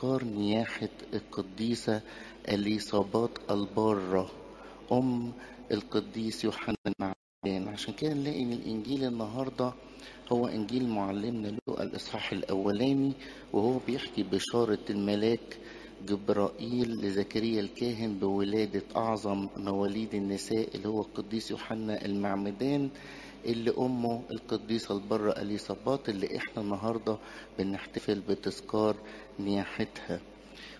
بتذكار نياحة القديسة إليصابات البارة أم القديس يوحنا المعمدان عشان كده نلاقي إن الإنجيل النهاردة هو إنجيل معلمنا لوقا الإصحاح الأولاني وهو بيحكي بشارة الملاك جبرائيل لزكريا الكاهن بولادة أعظم مواليد النساء اللي هو القديس يوحنا المعمدان اللي أمه القديسة البرة أليصابات اللي إحنا النهاردة بنحتفل بتذكار نياحتها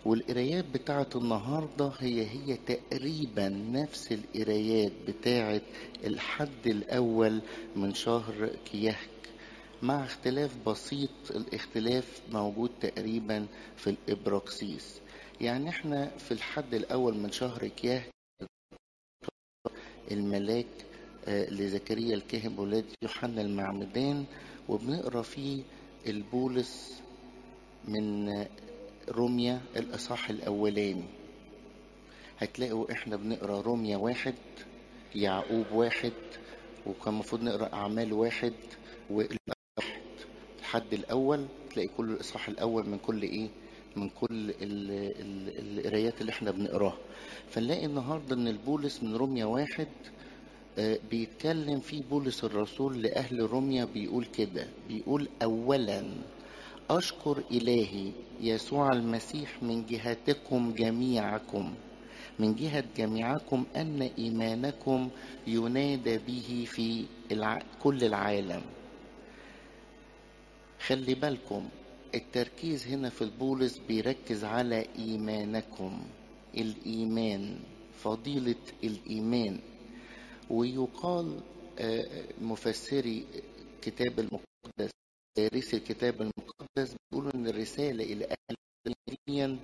والقرايات بتاعت النهاردة هي هي تقريبا نفس القرايات بتاعت الحد الأول من شهر كيهك مع اختلاف بسيط الاختلاف موجود تقريبا في الإبراكسيس. يعني إحنا في الحد الأول من شهر كيهك الملاك لزكريا الكاهن بولاد يوحنا المعمدان وبنقرأ فيه البولس من روميا الإصحاح الأولاني. هتلاقوا إحنا بنقرأ روميا واحد يعقوب واحد وكان المفروض نقرأ أعمال واحد واحد. الحد الأول تلاقي كل الإصحاح الأول من كل إيه؟ من كل القرايات اللي إحنا بنقراها. فنلاقي النهارده إن البولس من روميا واحد بيتكلم فيه بولس الرسول لأهل روميا بيقول كده بيقول أولا أشكر إلهي يسوع المسيح من جهتكم جميعكم من جهة جميعكم أن إيمانكم ينادى به في الع... كل العالم. خلي بالكم التركيز هنا في البولس بيركز على إيمانكم. الإيمان فضيلة الإيمان. ويقال مفسري كتاب المقدس دارسي الكتاب المقدس بيقولوا إن الرسالة إلى أهل المدين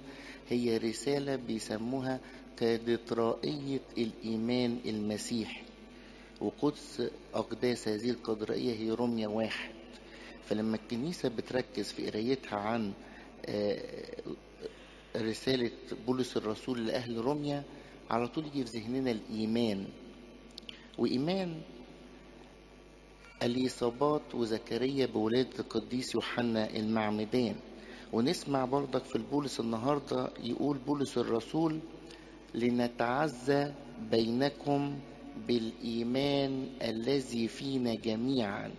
هي رسالة بيسموها كاتدرائية الإيمان المسيحي وقدس أقداس هذه القدرائية هي روميا واحد. فلما الكنيسة بتركز في قرايتها عن رسالة بولس الرسول لأهل روميا على طول يجي في ذهننا الإيمان. وإيمان اليصابات وزكريا بولادة القديس يوحنا المعمدان. ونسمع برضك في البولس النهاردة يقول بولس الرسول لنتعزى بينكم بالإيمان الذي فينا جميعا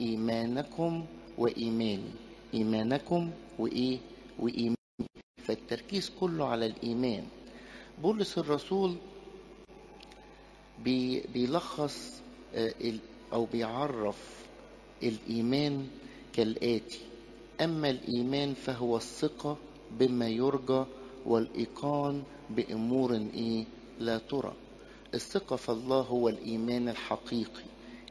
إيمانكم وإيماني. إيمانكم وإيه؟ وإيماني. فالتركيز كله على الإيمان. بولس الرسول بي بيلخص أو بيعرف الإيمان كالآتي. أما الإيمان فهو الثقة بما يرجى والإيقان بأمور إيه؟ لا ترى. الثقة في الله هو الإيمان الحقيقي.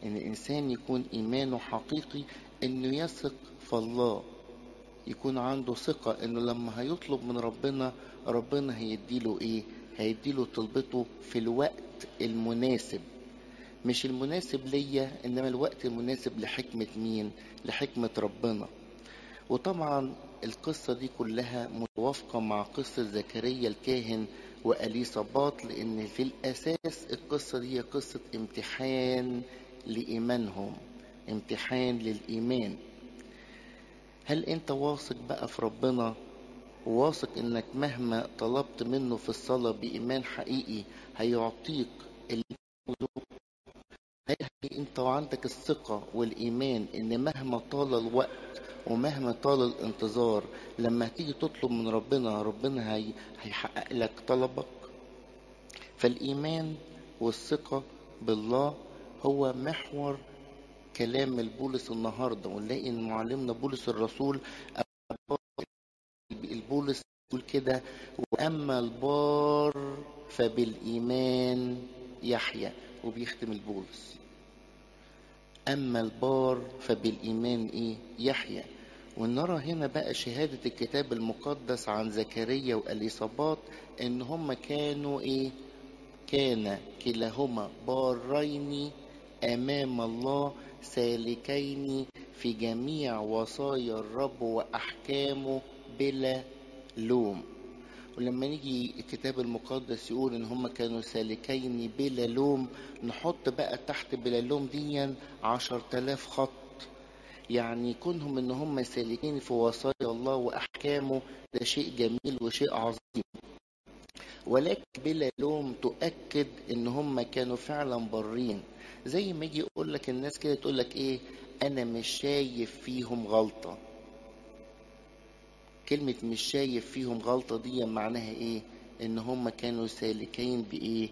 إن الإنسان يكون إيمانه حقيقي إنه يثق في الله يكون عنده ثقة إنه لما هيطلب من ربنا ربنا هيديله إيه؟ هيديله طلبته في الوقت المناسب. مش المناسب ليا إنما الوقت المناسب لحكمة مين؟ لحكمة ربنا. وطبعا القصة دي كلها متوافقة مع قصة زكريا الكاهن وأليصابات لأن في الأساس القصة دي قصة امتحان لإيمانهم امتحان للإيمان. هل أنت واثق بقى في ربنا؟ واثق إنك مهما طلبت منه في الصلاة بإيمان حقيقي هيعطيك اللي انت وعندك الثقة والإيمان إن مهما طال الوقت ومهما طال الانتظار لما تيجي تطلب من ربنا ربنا هي هيحقق لك طلبك. فالإيمان والثقة بالله هو محور كلام البولس النهارده ونلاقي إن معلمنا بولس الرسول البولس يقول كده وأما البار فبالإيمان يحيى وبيختم البولس. أما البار فبالإيمان إيه؟ يحيى. ونرى هنا بقى شهادة الكتاب المقدس عن زكريا وإليصابات إن هم كانوا إيه؟ كان كلاهما بارين أمام الله سالكين في جميع وصايا الرب وأحكامه بلا لوم. ولما نيجي الكتاب المقدس يقول إن هم كانوا سالكين بلا لوم نحط بقى تحت بلا لوم ديا عشر تلاف خط. يعني كونهم إن هم سالكين في وصايا الله وأحكامه ده شيء جميل وشيء عظيم. ولكن بلا لوم تؤكد إن هم كانوا فعلا برين زي ما يجي يقول لك الناس كده تقول لك إيه؟ أنا مش شايف فيهم غلطة. كلمة مش شايف فيهم غلطة دي معناها إيه؟ إن هم كانوا سالكين بإيه؟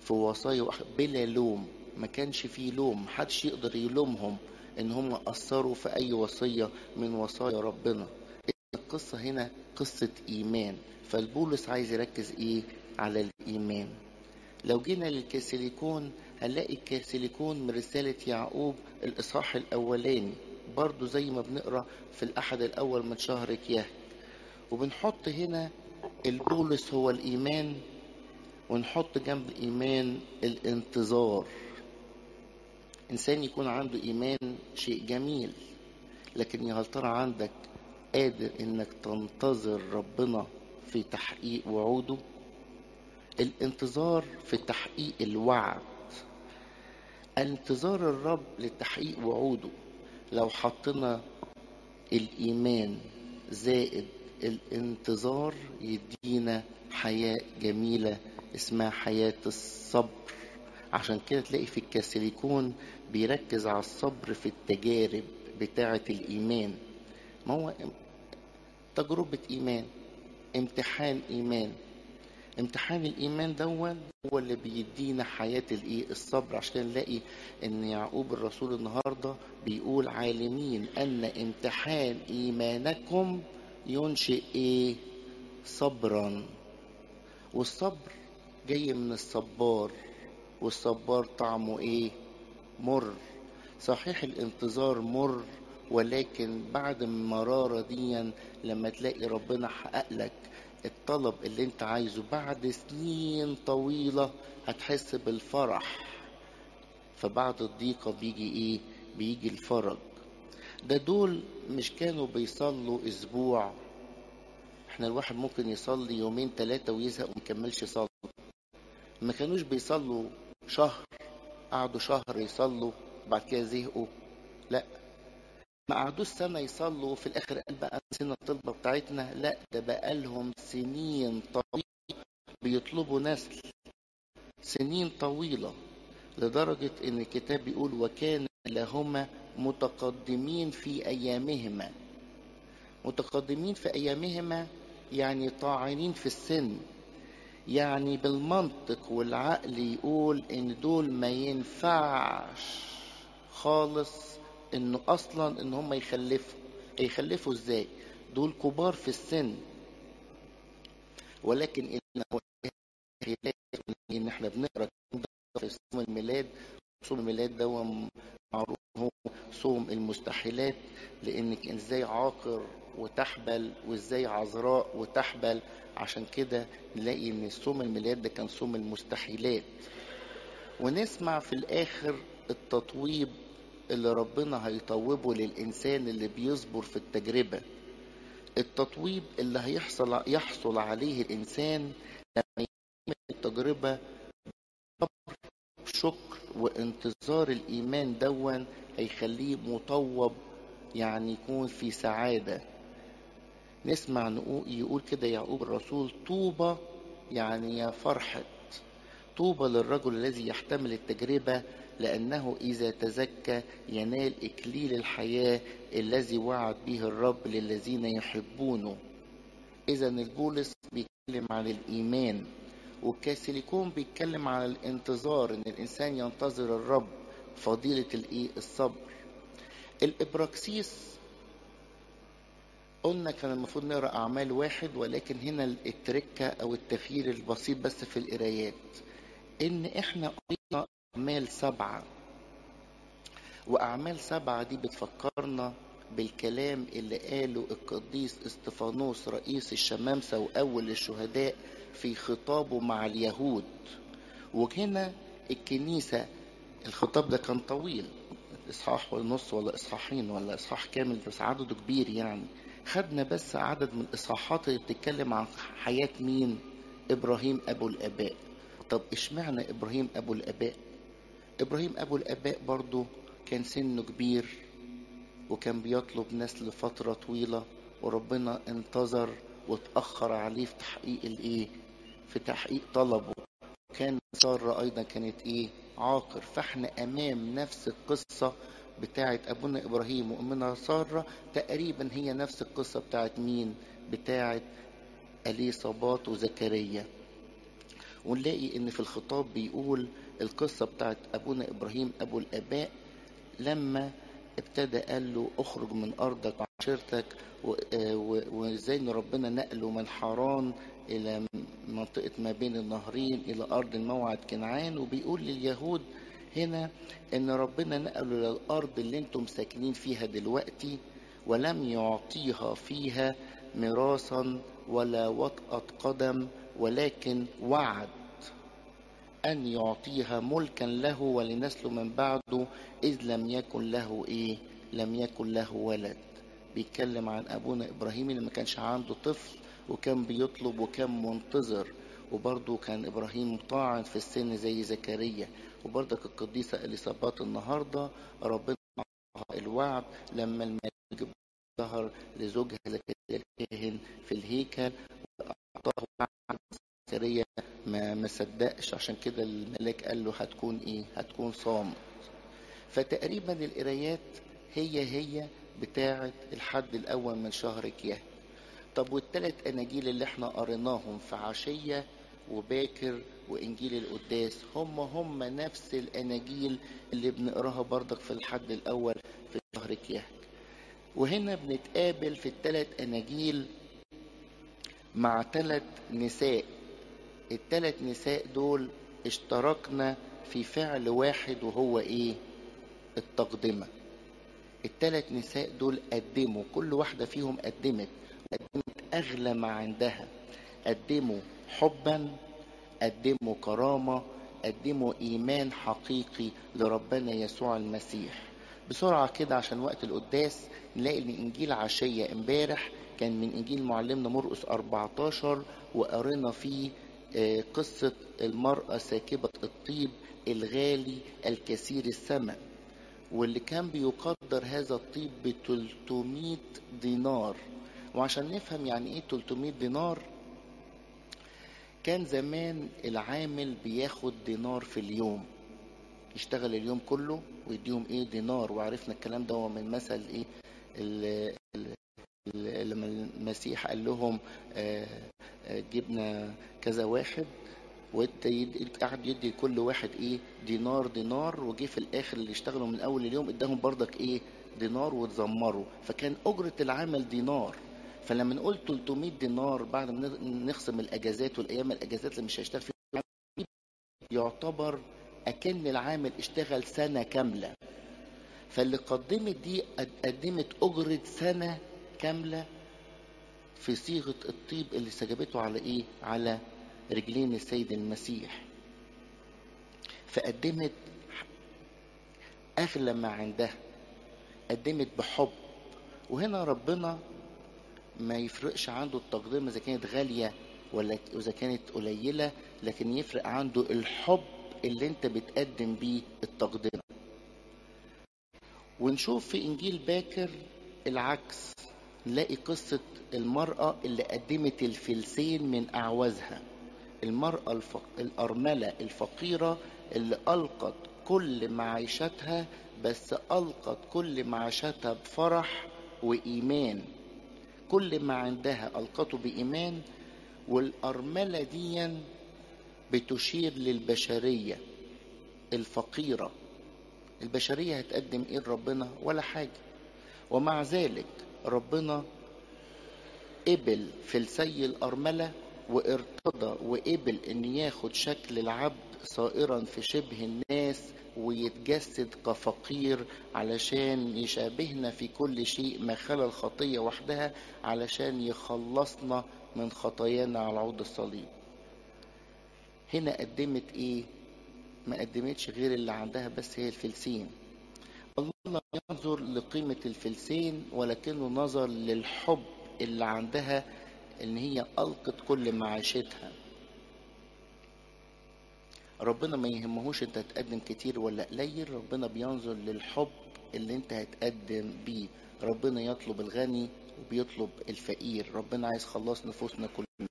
في وصايا بلا لوم. ما كانش فيه لوم. محدش يقدر يلومهم إن هم قصروا في أي وصية من وصايا ربنا. القصة هنا قصة إيمان. فالبولس عايز يركز إيه؟ على الإيمان. لو جينا للكاسيليكون هنلاقي الكاسيليكون من رسالة يعقوب الإصحاح الأولاني. برضو زي ما بنقرأ في الأحد الأول من شهر كياه. وبنحط هنا البولس هو الإيمان ونحط جنب الإيمان الانتظار. إنسان يكون عنده إيمان شيء جميل لكن يا هل ترى عندك قادر إنك تنتظر ربنا في تحقيق وعوده؟ الانتظار في تحقيق الوعد. انتظار الرب لتحقيق وعوده. لو حطينا الإيمان زائد الانتظار يدينا حياة جميلة اسمها حياة الصبر. عشان كده تلاقي في الكاسيليكون بيركز على الصبر في التجارب بتاعة الإيمان. ما هو تجربة إيمان امتحان إيمان امتحان الإيمان دون هو اللي بيدينا حياة الإيه؟ الصبر. عشان نلاقي إن يعقوب الرسول النهاردة بيقول عالمين أن امتحان إيمانكم ينشئ إيه؟ صبرا. والصبر جاي من الصبار. والصبار طعمه إيه؟ مر. صحيح الانتظار مر ولكن بعد المرارة دي لما تلاقي ربنا حقق لك الطلب اللي انت عايزه بعد سنين طويلة هتحس بالفرح. فبعد الضيقة بيجي إيه؟ بيجي الفرج. ده دول مش كانوا بيصلوا أسبوع. إحنا الواحد ممكن يصلي يومين ثلاثة ويزهق ومكملش صلاة. ما كانوش بيصلوا شهر. قعدوا شهر يصلوا بعد كده زهقوا. لا ما قعدوش سنة يصلوا في الآخر قال بقى نسينا الطلبة بتاعتنا. لا ده بقى لهم سنين طويلة بيطلبوا نسل سنين طويلة لدرجة إن الكتاب بيقول وكان لهما متقدمين في أيامهما. متقدمين في أيامهما يعني طاعنين في السن. يعني بالمنطق والعقل يقول إن دول ما ينفعش خالص إنه أصلا إن هم يخلفوا. يخلفوا إزاي؟ دول كبار في السن. ولكن إن إحنا بنقرأ في صوم الميلاد صوم الميلاد ده معروف هو صوم المستحيلات لأنك إزاي عاقر وتحبل وإزاي عذراء وتحبل. عشان كده نلاقي إن صوم الميلاد ده كان صوم المستحيلات. ونسمع في الآخر التطويب اللي ربنا هيطوبه للإنسان اللي بيصبر في التجربة. التطويب اللي هيحصل يحصل عليه الإنسان لما يعمل التجربة صبر شكر وانتظار الإيمان دون هيخليه مطوب يعني يكون في سعادة. نسمع يقول كده يعقوب الرسول طوبى يعني يا فرحة. طوبى للرجل الذي يحتمل التجربة لأنه إذا تزكى ينال إكليل الحياة الذي وعد به الرب للذين يحبونه. إذا البولس بيتكلم عن الإيمان والكاسيليكون بيتكلم عن الانتظار إن الإنسان ينتظر الرب فضيلة الإيه؟ الصبر. الإبراكسيس قلنا كان المفروض نقرأ أعمال واحد ولكن هنا التركة أو التغيير البسيط بس في القرايات. إن إحنا قرينا أعمال سبعة. وأعمال سبعة دي بتفكرنا بالكلام اللي قاله القديس إستفانوس رئيس الشمامسه واول الشهداء في خطابه مع اليهود. وهنا الكنيسة الخطاب ده كان طويل إصحاح ونص ولا إصحاحين ولا إصحاح كامل بس عدده كبير يعني. خدنا بس عدد من الإصحاحات اللي بتتكلم عن حياة مين؟ إبراهيم أبو الآباء. طب إشمعنى إبراهيم أبو الآباء؟ إبراهيم أبو الآباء برضو كان سنه كبير وكان بيطلب نسل فترة طويلة وربنا انتظر واتأخر عليه في تحقيق الإيه؟ في تحقيق طلبه. كان سارة أيضا كانت إيه؟ عاقر. فإحنا أمام نفس القصة بتاعة أبونا إبراهيم وأمنا سارة. تقريبا هي نفس القصة بتاعة مين؟ بتاعة أليصابات وزكريا. ونلاقي إن في الخطاب بيقول القصة بتاعة أبونا إبراهيم أبو الآباء لما ابتدى قال له اخرج من أرضك وعشيرتك وإزاي إن ربنا نقله من حران إلى منطقة ما بين النهرين إلى أرض الموعد كنعان. وبيقول لليهود هنا إن ربنا نقله للأرض اللي أنتم ساكنين فيها دلوقتي ولم يعطيها فيها ميراثا ولا وطأة قدم ولكن وعد أن يعطيها ملكا له ولنسله من بعده إذ لم يكن له إيه؟ لم يكن له ولد. بيتكلم عن أبونا إبراهيم اللي ما كانش عنده طفل وكان بيطلب وكان منتظر. وبرضه كان إبراهيم طاعن في السن زي زكريا. وبرضك القديسة إليصابات النهاردة ربنا الوعد لما الملك ظهر لزوجها زكريا الكاهن في الهيكل وأعطاه زكريا ما صدقش عشان كده الملاك قال له هتكون إيه؟ هتكون صامت فتقريبا القرايات هي هي بتاعة الحد الأول من شهر كياه. طب والثلاث أناجيل اللي إحنا قريناهم في عشية وباكر وإنجيل القداس هم هم نفس الأناجيل اللي بنقراها بردك في الحد الأول في شهر كياه. وهنا بنتقابل في الثلاث أناجيل مع ثلاث نساء. الثلاث نساء دول اشتركنا في فعل واحد وهو إيه؟ التقدمة. الثلاث نساء دول قدموا كل واحدة فيهم قدمت قدمت أغلى ما عندها. قدموا حبا قدموا كرامة قدموا إيمان حقيقي لربنا يسوع المسيح. بسرعة كده عشان وقت القداس نلاقي إن انجيل عشية امبارح كان من إنجيل معلمنا مرقس 14 وقرينا فيه قصة المرأة ساكبة الطيب الغالي الكثير الثمن واللي كان بيقدر هذا الطيب ب 300 دينار. وعشان نفهم يعني إيه 300 دينار كان زمان العامل بياخد دينار في اليوم يشتغل اليوم كله ويديهم إيه دينار. وعرفنا الكلام ده هو من مثل إيه لما المسيح قال لهم جبنا كذا واحد قعد يدي كل واحد إيه دينار دينار وجه في الآخر اللي اشتغلوا من أول اليوم اداهم بردك إيه دينار واتذمروا. فكان أجرة العمل دينار. فلما نقول 300 دينار بعد ما نخصم الأجازات والأيام الأجازات اللي مش هيشتغل فيها يعتبر أكن العامل اشتغل سنة كاملة. فاللي قدمت دي قدمت أجرة سنة كاملة في صيغة الطيب اللي سجبته على إيه؟ على رجلين السيد المسيح. فقدمت اغلى ما عندها قدمت بحب. وهنا ربنا ما يفرقش عنده التقدمة إذا كانت غالية ولا إذا كانت قليلة لكن يفرق عنده الحب اللي أنت بتقدم بيه التقدمة ونشوف في إنجيل باكر العكس. نلاقي قصة المرأة اللي قدمت الفلسين من أعوازها. المرأة الفق... الأرملة الفقيرة اللي ألقت كل معيشتها بس ألقت كل معيشتها بفرح وإيمان. كل ما عندها ألقته بإيمان والأرملة دي بتشير للبشرية الفقيرة. البشرية هتقدم إيه لربنا؟ ولا حاجة. ومع ذلك ربنا قبل في السي الأرملة وارتضى وقبل إن ياخد شكل العبد صائرا في شبه الناس ويتجسد كفقير علشان يشابهنا في كل شيء ما خلا الخطية وحدها علشان يخلصنا من خطايانا على عود الصليب. هنا قدمت إيه؟ ما قدمتش غير اللي عندها بس هي الفلسين. لم ينظر لقيمة الفلسين ولكنه نظر للحب اللي عندها إن هي ألقت كل معاشتها. ربنا ما يهمهوش أنت تقدم كتير ولا قليل ربنا بينظر للحب اللي أنت هتقدم بيه. ربنا يطلب الغني وبيطلب الفقير. ربنا عايز خلاص نفوسنا كلنا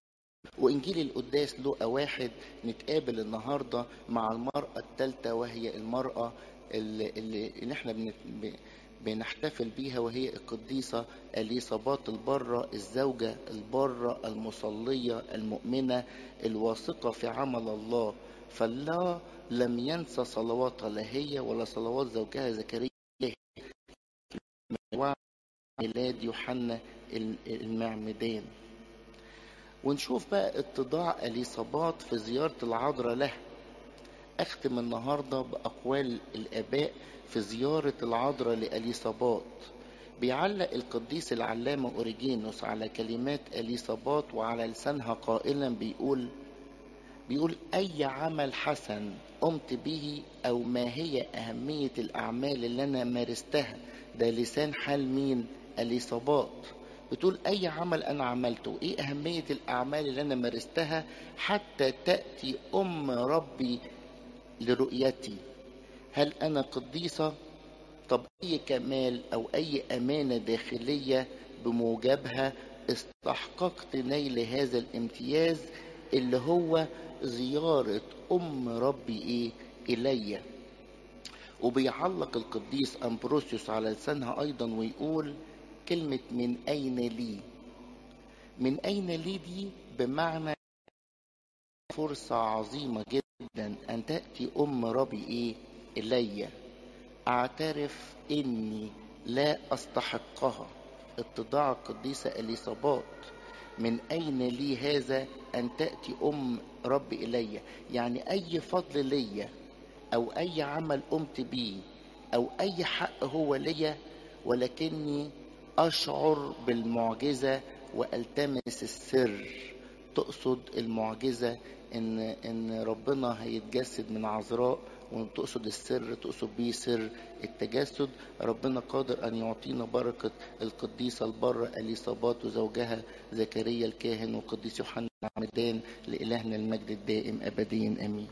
وإنجيل القداس لقى واحد نتقابل النهاردة مع المرأة الثالثة وهي المرأة اللي, اللي, إحنا بنحتفل بيها وهي القديسة أليصابات البرة الزوجة البرة المصلية المؤمنة الواثقة في عمل الله. فالله لم ينسى صلواتها لا هي ولا صلوات زوجها زكريا ميلاد يوحنا المعمدان. ونشوف بقى اتضاع اليصابات في زيارة العذراء له أختم النهاردة بأقوال الآباء في زيارة العذراء لأليصابات بيعلق القديس العلامة أوريجينوس على كلمات أليصابات وعلى لسانها قائلا بيقول بيقول أي عمل حسن قمت به أو ما هي أهمية الأعمال اللي أنا مارستها؟ ده لسان حال مين؟ اليصابات بتقول أي عمل أنا عملته؟ إيه أهمية الأعمال اللي أنا مارستها حتى تأتي أم ربي لرؤيتي. هل أنا قديسة طب أي كمال أو أي أمانة داخلية بموجبها استحققت نيل هذا الامتياز اللي هو زيارة أم ربي إيه؟ إلي. وبيعلق القديس أمبروسيوس على لسانها أيضا ويقول كلمة من أين لي من أين لي دي؟ بمعنى فرصة عظيمة جدا أن تأتي أم ربي إيه إلي. أعترف إني لا أستحقها. اتضاع القديسة إليصابات. من أين لي هذا أن تأتي أم ربي إلي؟ يعني أي فضل ليا أو أي عمل قمت بيه أو أي حق هو ليا ولكني أشعر بالمعجزة وألتمس السر. تقصد المعجزة إن إن ربنا هيتجسد من عذراء وتقصد السر تقصد بيه سر التجسد. ربنا قادر أن يعطينا بركة القديسة البرة أليصابات وزوجها زكريا الكاهن والقديس يوحنا العمدان لإلهنا المجد الدائم أبديا آمين.